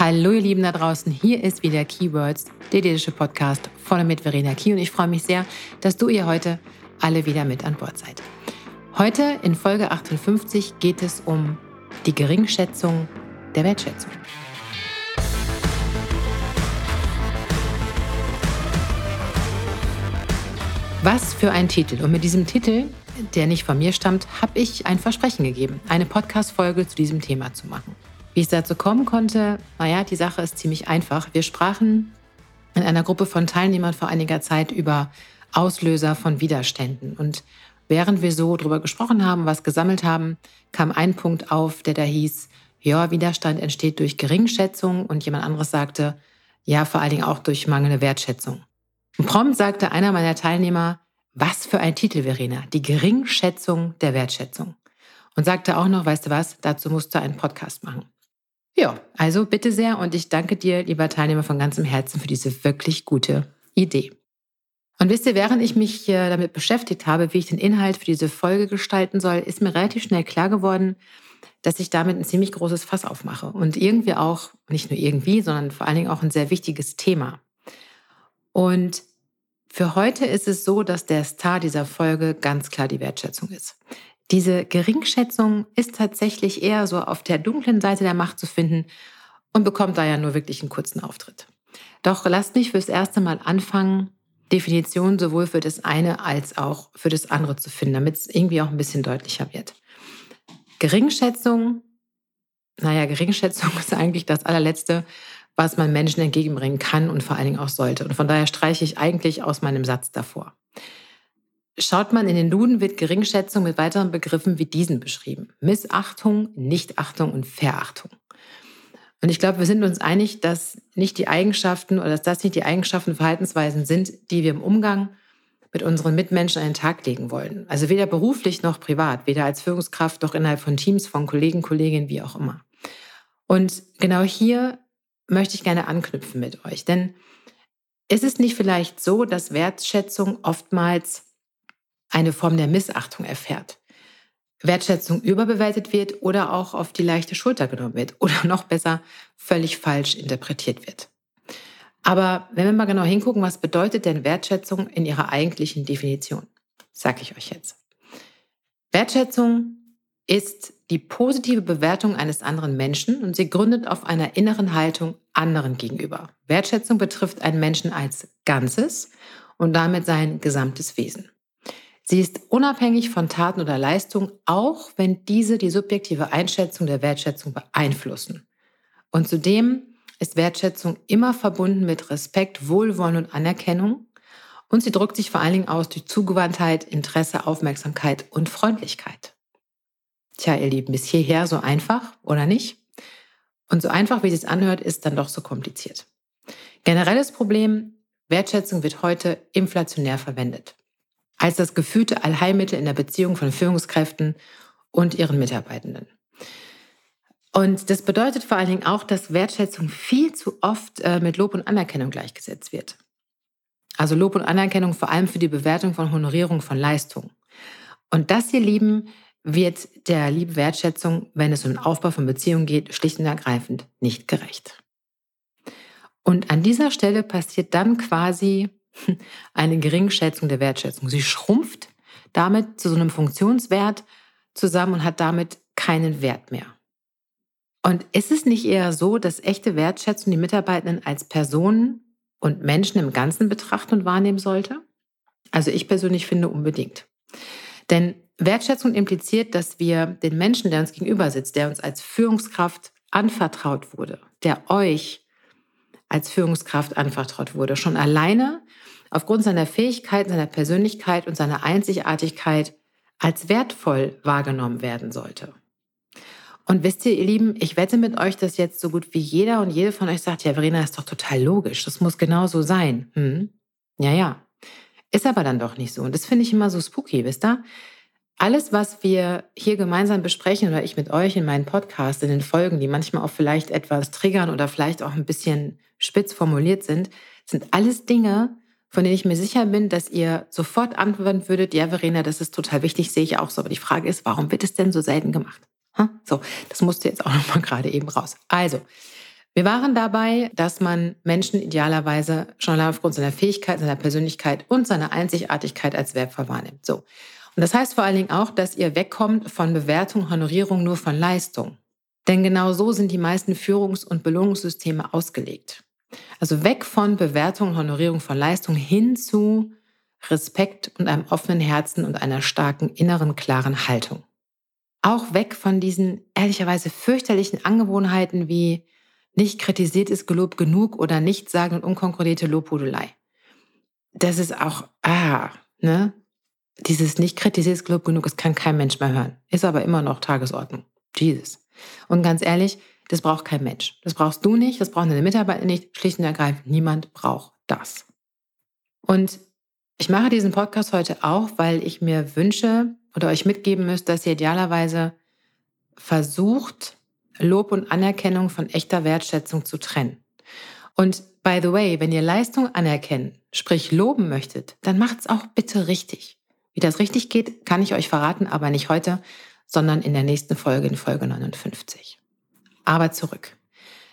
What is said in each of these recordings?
Hallo ihr Lieben da draußen, hier ist wieder Keywords, der dänische Podcast von mit Verena Key und ich freue mich sehr, dass du ihr heute alle wieder mit an Bord seid. Heute in Folge 58 geht es um die Geringschätzung der Wertschätzung. Was für ein Titel. Und mit diesem Titel, der nicht von mir stammt, habe ich ein Versprechen gegeben, eine Podcast-Folge zu diesem Thema zu machen. Wie es dazu kommen konnte, naja, die Sache ist ziemlich einfach. Wir sprachen in einer Gruppe von Teilnehmern vor einiger Zeit über Auslöser von Widerständen. Und während wir so drüber gesprochen haben, was gesammelt haben, kam ein Punkt auf, der da hieß, ja, Widerstand entsteht durch Geringschätzung und jemand anderes sagte, ja, vor allen Dingen auch durch mangelnde Wertschätzung. Und prompt sagte einer meiner Teilnehmer, was für ein Titel, Verena, die Geringschätzung der Wertschätzung. Und sagte auch noch, weißt du was, dazu musst du einen Podcast machen. Ja, also bitte sehr und ich danke dir, lieber Teilnehmer, von ganzem Herzen für diese wirklich gute Idee. Und wisst ihr, während ich mich damit beschäftigt habe, wie ich den Inhalt für diese Folge gestalten soll, ist mir relativ schnell klar geworden, dass ich damit ein ziemlich großes Fass aufmache und irgendwie auch, nicht nur irgendwie, sondern vor allen Dingen auch ein sehr wichtiges Thema. Und für heute ist es so, dass der Star dieser Folge ganz klar die Wertschätzung ist. Diese Geringschätzung ist tatsächlich eher so auf der dunklen Seite der Macht zu finden und bekommt da ja nur wirklich einen kurzen Auftritt. Doch lasst mich fürs erste Mal anfangen, Definitionen sowohl für das eine als auch für das andere zu finden, damit es irgendwie auch ein bisschen deutlicher wird. Geringschätzung, naja, Geringschätzung ist eigentlich das allerletzte, was man Menschen entgegenbringen kann und vor allen Dingen auch sollte. Und von daher streiche ich eigentlich aus meinem Satz davor. Schaut man in den Duden, wird Geringschätzung mit weiteren Begriffen wie diesen beschrieben. Missachtung, Nichtachtung und Verachtung. Und ich glaube, wir sind uns einig, dass nicht die Eigenschaften oder dass das nicht die Eigenschaften und Verhaltensweisen sind, die wir im Umgang mit unseren Mitmenschen an den Tag legen wollen. Also weder beruflich noch privat, weder als Führungskraft noch innerhalb von Teams, von Kollegen, Kolleginnen, wie auch immer. Und genau hier möchte ich gerne anknüpfen mit euch, denn ist es nicht vielleicht so, dass Wertschätzung oftmals eine Form der Missachtung erfährt. Wertschätzung überbewertet wird oder auch auf die leichte Schulter genommen wird oder noch besser völlig falsch interpretiert wird. Aber wenn wir mal genau hingucken, was bedeutet denn Wertschätzung in ihrer eigentlichen Definition? Sag ich euch jetzt. Wertschätzung ist die positive Bewertung eines anderen Menschen und sie gründet auf einer inneren Haltung anderen gegenüber. Wertschätzung betrifft einen Menschen als Ganzes und damit sein gesamtes Wesen. Sie ist unabhängig von Taten oder Leistungen, auch wenn diese die subjektive Einschätzung der Wertschätzung beeinflussen. Und zudem ist Wertschätzung immer verbunden mit Respekt, Wohlwollen und Anerkennung. Und sie drückt sich vor allen Dingen aus durch Zugewandtheit, Interesse, Aufmerksamkeit und Freundlichkeit. Tja, ihr Lieben, bis hierher so einfach, oder nicht? Und so einfach, wie es anhört, ist dann doch so kompliziert. Generelles Problem, Wertschätzung wird heute inflationär verwendet als das gefühlte Allheilmittel in der Beziehung von Führungskräften und ihren Mitarbeitenden. Und das bedeutet vor allen Dingen auch, dass Wertschätzung viel zu oft äh, mit Lob und Anerkennung gleichgesetzt wird. Also Lob und Anerkennung vor allem für die Bewertung von Honorierung von Leistung. Und das, ihr Lieben, wird der liebe Wertschätzung, wenn es um den Aufbau von Beziehungen geht, schlicht und ergreifend nicht gerecht. Und an dieser Stelle passiert dann quasi eine Geringschätzung der Wertschätzung. Sie schrumpft damit zu so einem Funktionswert zusammen und hat damit keinen Wert mehr. Und ist es nicht eher so, dass echte Wertschätzung die Mitarbeitenden als Personen und Menschen im Ganzen betrachten und wahrnehmen sollte? Also ich persönlich finde unbedingt. Denn Wertschätzung impliziert, dass wir den Menschen, der uns gegenüber sitzt, der uns als Führungskraft anvertraut wurde, der euch als Führungskraft anvertraut wurde, schon alleine aufgrund seiner Fähigkeiten, seiner Persönlichkeit und seiner Einzigartigkeit als wertvoll wahrgenommen werden sollte. Und wisst ihr, ihr Lieben, ich wette mit euch, dass jetzt so gut wie jeder und jede von euch sagt, ja, Verena, ist doch total logisch, das muss genau so sein. Hm? Ja, ja. Ist aber dann doch nicht so. Und das finde ich immer so spooky, wisst ihr? Alles, was wir hier gemeinsam besprechen oder ich mit euch in meinen Podcasts, in den Folgen, die manchmal auch vielleicht etwas triggern oder vielleicht auch ein bisschen spitz formuliert sind, sind alles Dinge, von denen ich mir sicher bin, dass ihr sofort antworten würdet, ja, Verena, das ist total wichtig, sehe ich auch so. Aber die Frage ist, warum wird es denn so selten gemacht? So, das musste jetzt auch nochmal gerade eben raus. Also, Wir waren dabei, dass man Menschen idealerweise schon aufgrund seiner Fähigkeit, seiner Persönlichkeit und seiner Einzigartigkeit als wertvoll wahrnimmt. So. Und das heißt vor allen Dingen auch, dass ihr wegkommt von Bewertung, Honorierung nur von Leistung. Denn genau so sind die meisten Führungs- und Belohnungssysteme ausgelegt. Also weg von Bewertung, Honorierung von Leistung hin zu Respekt und einem offenen Herzen und einer starken inneren, klaren Haltung. Auch weg von diesen ehrlicherweise fürchterlichen Angewohnheiten wie nicht kritisiert ist Gelob genug oder nicht sagen und unkonkretierte Lobhudelei. Das ist auch, ah, ne? Dieses nicht kritisiert ist Gelob genug, das kann kein Mensch mehr hören. Ist aber immer noch Tagesordnung. Jesus. Und ganz ehrlich, das braucht kein Mensch. Das brauchst du nicht, das brauchen deine Mitarbeiter nicht. Schlicht und ergreifend, niemand braucht das. Und ich mache diesen Podcast heute auch, weil ich mir wünsche oder euch mitgeben müsst, dass ihr idealerweise versucht, Lob und Anerkennung von echter Wertschätzung zu trennen. Und by the way, wenn ihr Leistung anerkennen, sprich loben möchtet, dann macht's auch bitte richtig. Wie das richtig geht, kann ich euch verraten, aber nicht heute, sondern in der nächsten Folge, in Folge 59. Aber zurück.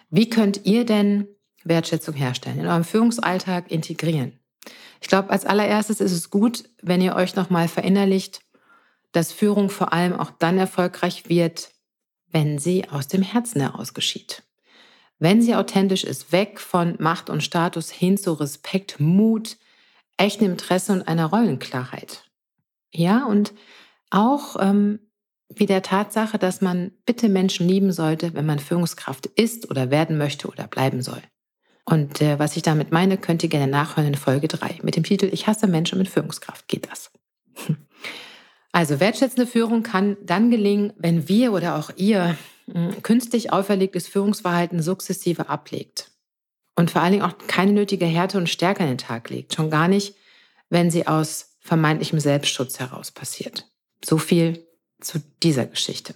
Wie könnt ihr denn Wertschätzung herstellen, in eurem Führungsalltag integrieren? Ich glaube, als allererstes ist es gut, wenn ihr euch nochmal verinnerlicht, dass Führung vor allem auch dann erfolgreich wird, wenn sie aus dem Herzen heraus geschieht. Wenn sie authentisch ist, weg von Macht und Status hin zu Respekt, Mut, echtem Interesse und einer Rollenklarheit. Ja, und auch ähm, wie der Tatsache, dass man bitte Menschen lieben sollte, wenn man Führungskraft ist oder werden möchte oder bleiben soll. Und äh, was ich damit meine, könnt ihr gerne nachhören in Folge 3 mit dem Titel Ich hasse Menschen mit Führungskraft geht das. Also wertschätzende Führung kann dann gelingen, wenn wir oder auch ihr hm, künstlich auferlegtes Führungsverhalten sukzessive ablegt und vor allen Dingen auch keine nötige Härte und Stärke an den Tag legt. Schon gar nicht, wenn sie aus vermeintlichem Selbstschutz heraus passiert. So viel zu dieser Geschichte.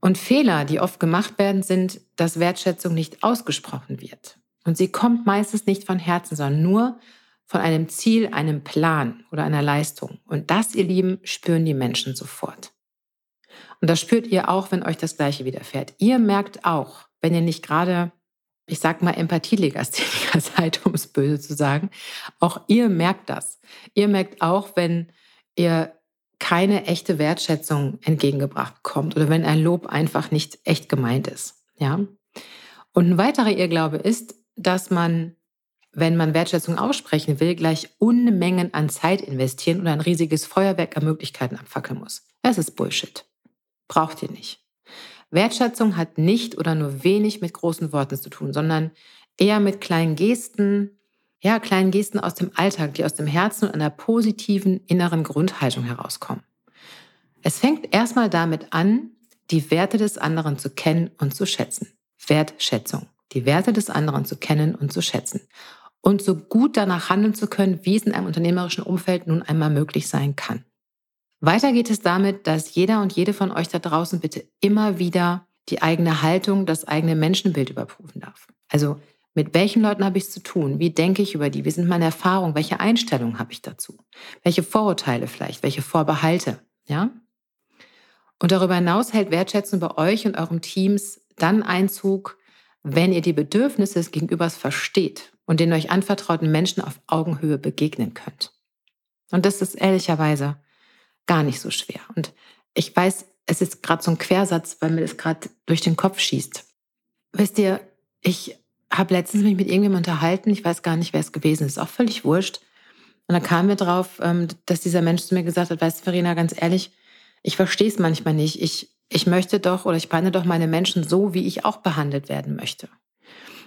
Und Fehler, die oft gemacht werden, sind, dass Wertschätzung nicht ausgesprochen wird. Und sie kommt meistens nicht von Herzen, sondern nur von einem Ziel, einem Plan oder einer Leistung. Und das, ihr Lieben, spüren die Menschen sofort. Und das spürt ihr auch, wenn euch das Gleiche widerfährt. Ihr merkt auch, wenn ihr nicht gerade, ich sag mal, Empathielegastheniker seid, um es böse zu sagen, auch ihr merkt das. Ihr merkt auch, wenn ihr keine echte Wertschätzung entgegengebracht bekommt oder wenn ein Lob einfach nicht echt gemeint ist. Ja? Und ein weiterer Irrglaube ist, dass man wenn man Wertschätzung aussprechen will, gleich Unmengen an Zeit investieren und ein riesiges Feuerwerk an Möglichkeiten abfackeln muss. Das ist Bullshit. Braucht ihr nicht. Wertschätzung hat nicht oder nur wenig mit großen Worten zu tun, sondern eher mit kleinen Gesten, ja, kleinen Gesten aus dem Alltag, die aus dem Herzen und einer positiven inneren Grundhaltung herauskommen. Es fängt erstmal damit an, die Werte des anderen zu kennen und zu schätzen. Wertschätzung. Die Werte des anderen zu kennen und zu schätzen und so gut danach handeln zu können, wie es in einem unternehmerischen Umfeld nun einmal möglich sein kann. Weiter geht es damit, dass jeder und jede von euch da draußen bitte immer wieder die eigene Haltung, das eigene Menschenbild überprüfen darf. Also mit welchen Leuten habe ich es zu tun? Wie denke ich über die? Wie sind meine Erfahrungen? Welche Einstellungen habe ich dazu? Welche Vorurteile vielleicht? Welche Vorbehalte? Ja? Und darüber hinaus hält Wertschätzung bei euch und eurem Teams dann Einzug, wenn ihr die Bedürfnisse des Gegenübers versteht und den euch anvertrauten Menschen auf Augenhöhe begegnen könnt. Und das ist ehrlicherweise gar nicht so schwer. Und ich weiß, es ist gerade so ein Quersatz, weil mir das gerade durch den Kopf schießt. Wisst ihr, ich habe letztens mich mit irgendjemandem unterhalten, ich weiß gar nicht, wer es gewesen ist, auch völlig wurscht. Und da kam mir drauf, ähm, dass dieser Mensch zu mir gesagt hat, weißt du, Verena, ganz ehrlich, ich verstehe es manchmal nicht. Ich, ich möchte doch oder ich behandle doch meine Menschen so, wie ich auch behandelt werden möchte.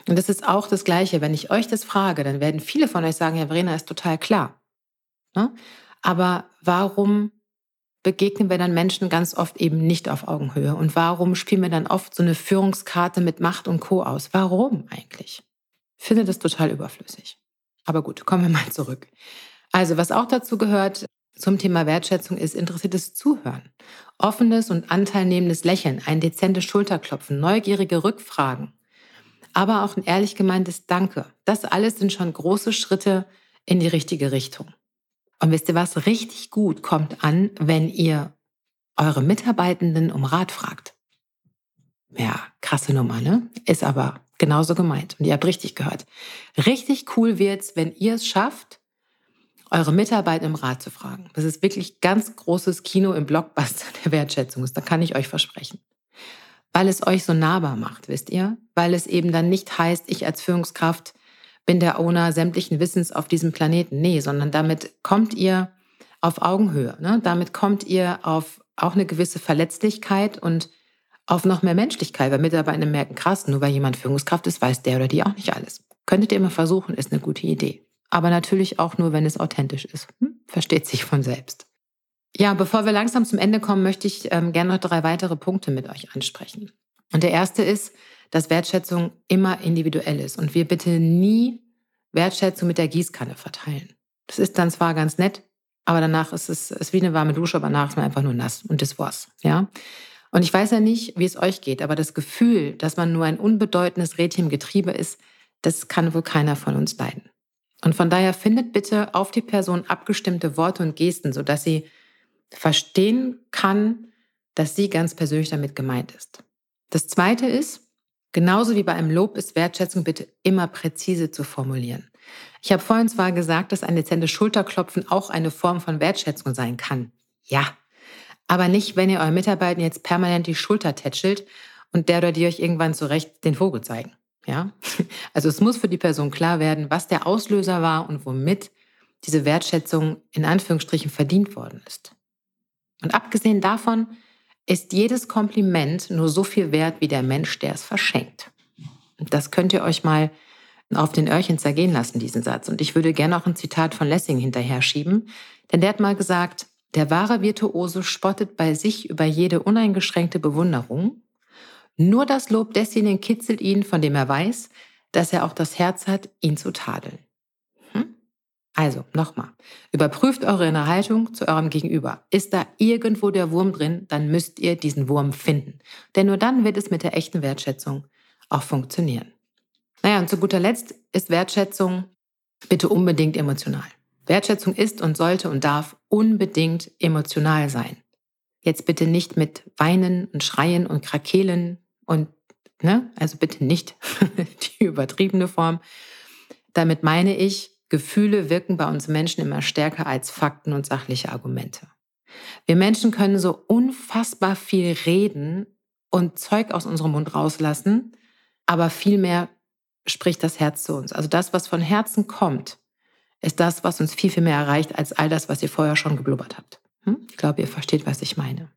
Und das ist auch das Gleiche. Wenn ich euch das frage, dann werden viele von euch sagen, ja, Verena, ist total klar. Ne? Aber warum begegnen wir dann Menschen ganz oft eben nicht auf Augenhöhe? Und warum spielen wir dann oft so eine Führungskarte mit Macht und Co. aus? Warum eigentlich? Ich finde das total überflüssig. Aber gut, kommen wir mal zurück. Also, was auch dazu gehört zum Thema Wertschätzung ist interessiertes Zuhören, offenes und anteilnehmendes Lächeln, ein dezentes Schulterklopfen, neugierige Rückfragen, aber auch ein ehrlich gemeintes Danke. Das alles sind schon große Schritte in die richtige Richtung. Und wisst ihr was? Richtig gut kommt an, wenn ihr eure Mitarbeitenden um Rat fragt. Ja, krasse Nummer, ne? Ist aber genauso gemeint. Und ihr habt richtig gehört. Richtig cool wird's, wenn ihr es schafft, eure Mitarbeiter im Rat zu fragen. Das ist wirklich ganz großes Kino im Blockbuster der Wertschätzung. Das kann ich euch versprechen. Weil es euch so nahbar macht, wisst ihr? Weil es eben dann nicht heißt, ich als Führungskraft bin der Owner sämtlichen Wissens auf diesem Planeten. Nee, sondern damit kommt ihr auf Augenhöhe. Ne? Damit kommt ihr auf auch eine gewisse Verletzlichkeit und auf noch mehr Menschlichkeit, weil Mitarbeiter merken, krass, nur weil jemand Führungskraft ist, weiß der oder die auch nicht alles. Könntet ihr mal versuchen, ist eine gute Idee. Aber natürlich auch nur, wenn es authentisch ist. Hm? Versteht sich von selbst. Ja, bevor wir langsam zum Ende kommen, möchte ich ähm, gerne noch drei weitere Punkte mit euch ansprechen. Und der erste ist, dass Wertschätzung immer individuell ist und wir bitte nie Wertschätzung mit der Gießkanne verteilen. Das ist dann zwar ganz nett, aber danach ist es ist wie eine warme Dusche, aber danach ist man einfach nur nass und das war's. Ja. Und ich weiß ja nicht, wie es euch geht, aber das Gefühl, dass man nur ein unbedeutendes Rädchen im Getriebe ist, das kann wohl keiner von uns leiden. Und von daher findet bitte auf die Person abgestimmte Worte und Gesten, sodass sie verstehen kann, dass sie ganz persönlich damit gemeint ist. Das Zweite ist, genauso wie bei einem Lob ist Wertschätzung bitte immer präzise zu formulieren. Ich habe vorhin zwar gesagt, dass ein dezentes Schulterklopfen auch eine Form von Wertschätzung sein kann. Ja, aber nicht, wenn ihr euren Mitarbeitern jetzt permanent die Schulter tätschelt und der oder die euch irgendwann zurecht den Vogel zeigen. Ja? Also es muss für die Person klar werden, was der Auslöser war und womit diese Wertschätzung in Anführungsstrichen verdient worden ist. Und abgesehen davon ist jedes Kompliment nur so viel wert wie der Mensch, der es verschenkt. Das könnt ihr euch mal auf den Öhrchen zergehen lassen, diesen Satz. Und ich würde gerne auch ein Zitat von Lessing hinterher schieben, denn der hat mal gesagt, der wahre Virtuose spottet bei sich über jede uneingeschränkte Bewunderung. Nur das Lob desjenigen kitzelt ihn, von dem er weiß, dass er auch das Herz hat, ihn zu tadeln. Also, nochmal. Überprüft eure innere Haltung zu eurem Gegenüber. Ist da irgendwo der Wurm drin, dann müsst ihr diesen Wurm finden. Denn nur dann wird es mit der echten Wertschätzung auch funktionieren. Naja, und zu guter Letzt ist Wertschätzung bitte unbedingt emotional. Wertschätzung ist und sollte und darf unbedingt emotional sein. Jetzt bitte nicht mit Weinen und Schreien und Krakelen und, ne, also bitte nicht die übertriebene Form. Damit meine ich, Gefühle wirken bei uns Menschen immer stärker als Fakten und sachliche Argumente. Wir Menschen können so unfassbar viel reden und Zeug aus unserem Mund rauslassen, aber vielmehr spricht das Herz zu uns. Also das, was von Herzen kommt, ist das, was uns viel, viel mehr erreicht als all das, was ihr vorher schon geblubbert habt. Hm? Ich glaube, ihr versteht, was ich meine.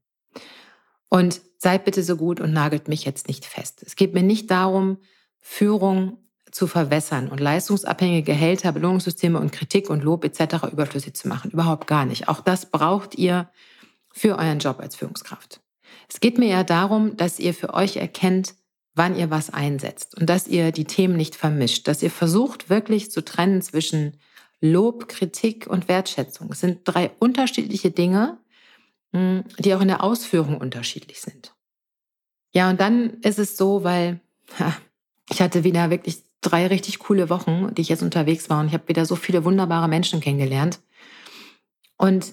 Und seid bitte so gut und nagelt mich jetzt nicht fest. Es geht mir nicht darum, Führung zu verwässern und leistungsabhängige Gehälter, Belohnungssysteme und Kritik und Lob etc. überflüssig zu machen. Überhaupt gar nicht. Auch das braucht ihr für euren Job als Führungskraft. Es geht mir eher darum, dass ihr für euch erkennt, wann ihr was einsetzt und dass ihr die Themen nicht vermischt, dass ihr versucht wirklich zu trennen zwischen Lob, Kritik und Wertschätzung. Es sind drei unterschiedliche Dinge, hm, die auch in der Ausführung unterschiedlich sind. Ja, und dann ist es so, weil ja, ich hatte wieder wirklich drei richtig coole Wochen, die ich jetzt unterwegs war und ich habe wieder so viele wunderbare Menschen kennengelernt. Und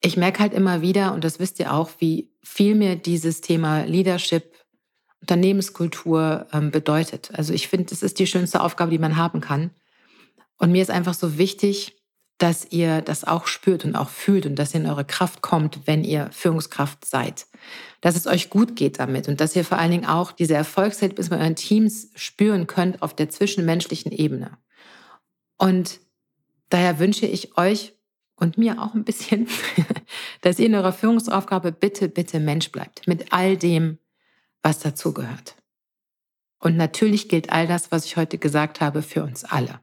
ich merke halt immer wieder, und das wisst ihr auch, wie viel mir dieses Thema Leadership, Unternehmenskultur ähm, bedeutet. Also ich finde, es ist die schönste Aufgabe, die man haben kann. Und mir ist einfach so wichtig, dass ihr das auch spürt und auch fühlt und dass ihr in eure Kraft kommt, wenn ihr Führungskraft seid. Dass es euch gut geht damit und dass ihr vor allen Dingen auch diese Erfolgserlebnisse bei euren Teams spüren könnt auf der zwischenmenschlichen Ebene. Und daher wünsche ich euch und mir auch ein bisschen, dass ihr in eurer Führungsaufgabe bitte, bitte Mensch bleibt. Mit all dem, was dazugehört. Und natürlich gilt all das, was ich heute gesagt habe, für uns alle.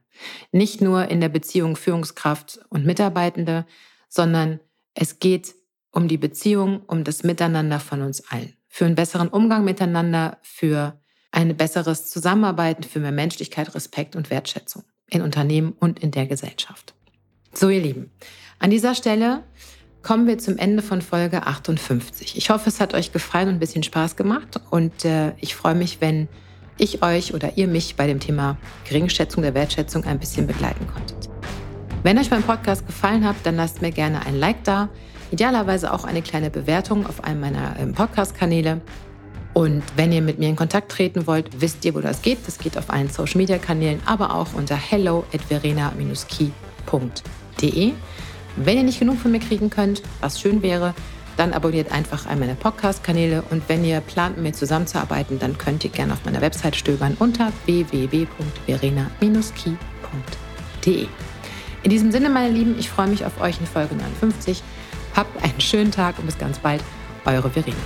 Nicht nur in der Beziehung Führungskraft und Mitarbeitende, sondern es geht um die Beziehung, um das Miteinander von uns allen. Für einen besseren Umgang miteinander, für ein besseres Zusammenarbeiten, für mehr Menschlichkeit, Respekt und Wertschätzung in Unternehmen und in der Gesellschaft. So, ihr Lieben, an dieser Stelle kommen wir zum Ende von Folge 58. Ich hoffe, es hat euch gefallen und ein bisschen Spaß gemacht und äh, ich freue mich, wenn ich euch oder ihr mich bei dem Thema Geringschätzung der Wertschätzung ein bisschen begleiten konntet. Wenn euch mein Podcast gefallen hat, dann lasst mir gerne ein Like da, idealerweise auch eine kleine Bewertung auf einem meiner ähm, Podcast-Kanäle. Und wenn ihr mit mir in Kontakt treten wollt, wisst ihr, wo das geht. Das geht auf allen Social Media Kanälen, aber auch unter hello at verena-key.de. Wenn ihr nicht genug von mir kriegen könnt, was schön wäre, dann abonniert einfach einen meiner Podcast-Kanäle und wenn ihr plant, mit mir zusammenzuarbeiten, dann könnt ihr gerne auf meiner Website stöbern unter www.verena-key.de. In diesem Sinne, meine Lieben, ich freue mich auf euch in Folge 59. Habt einen schönen Tag und bis ganz bald. Eure Verena.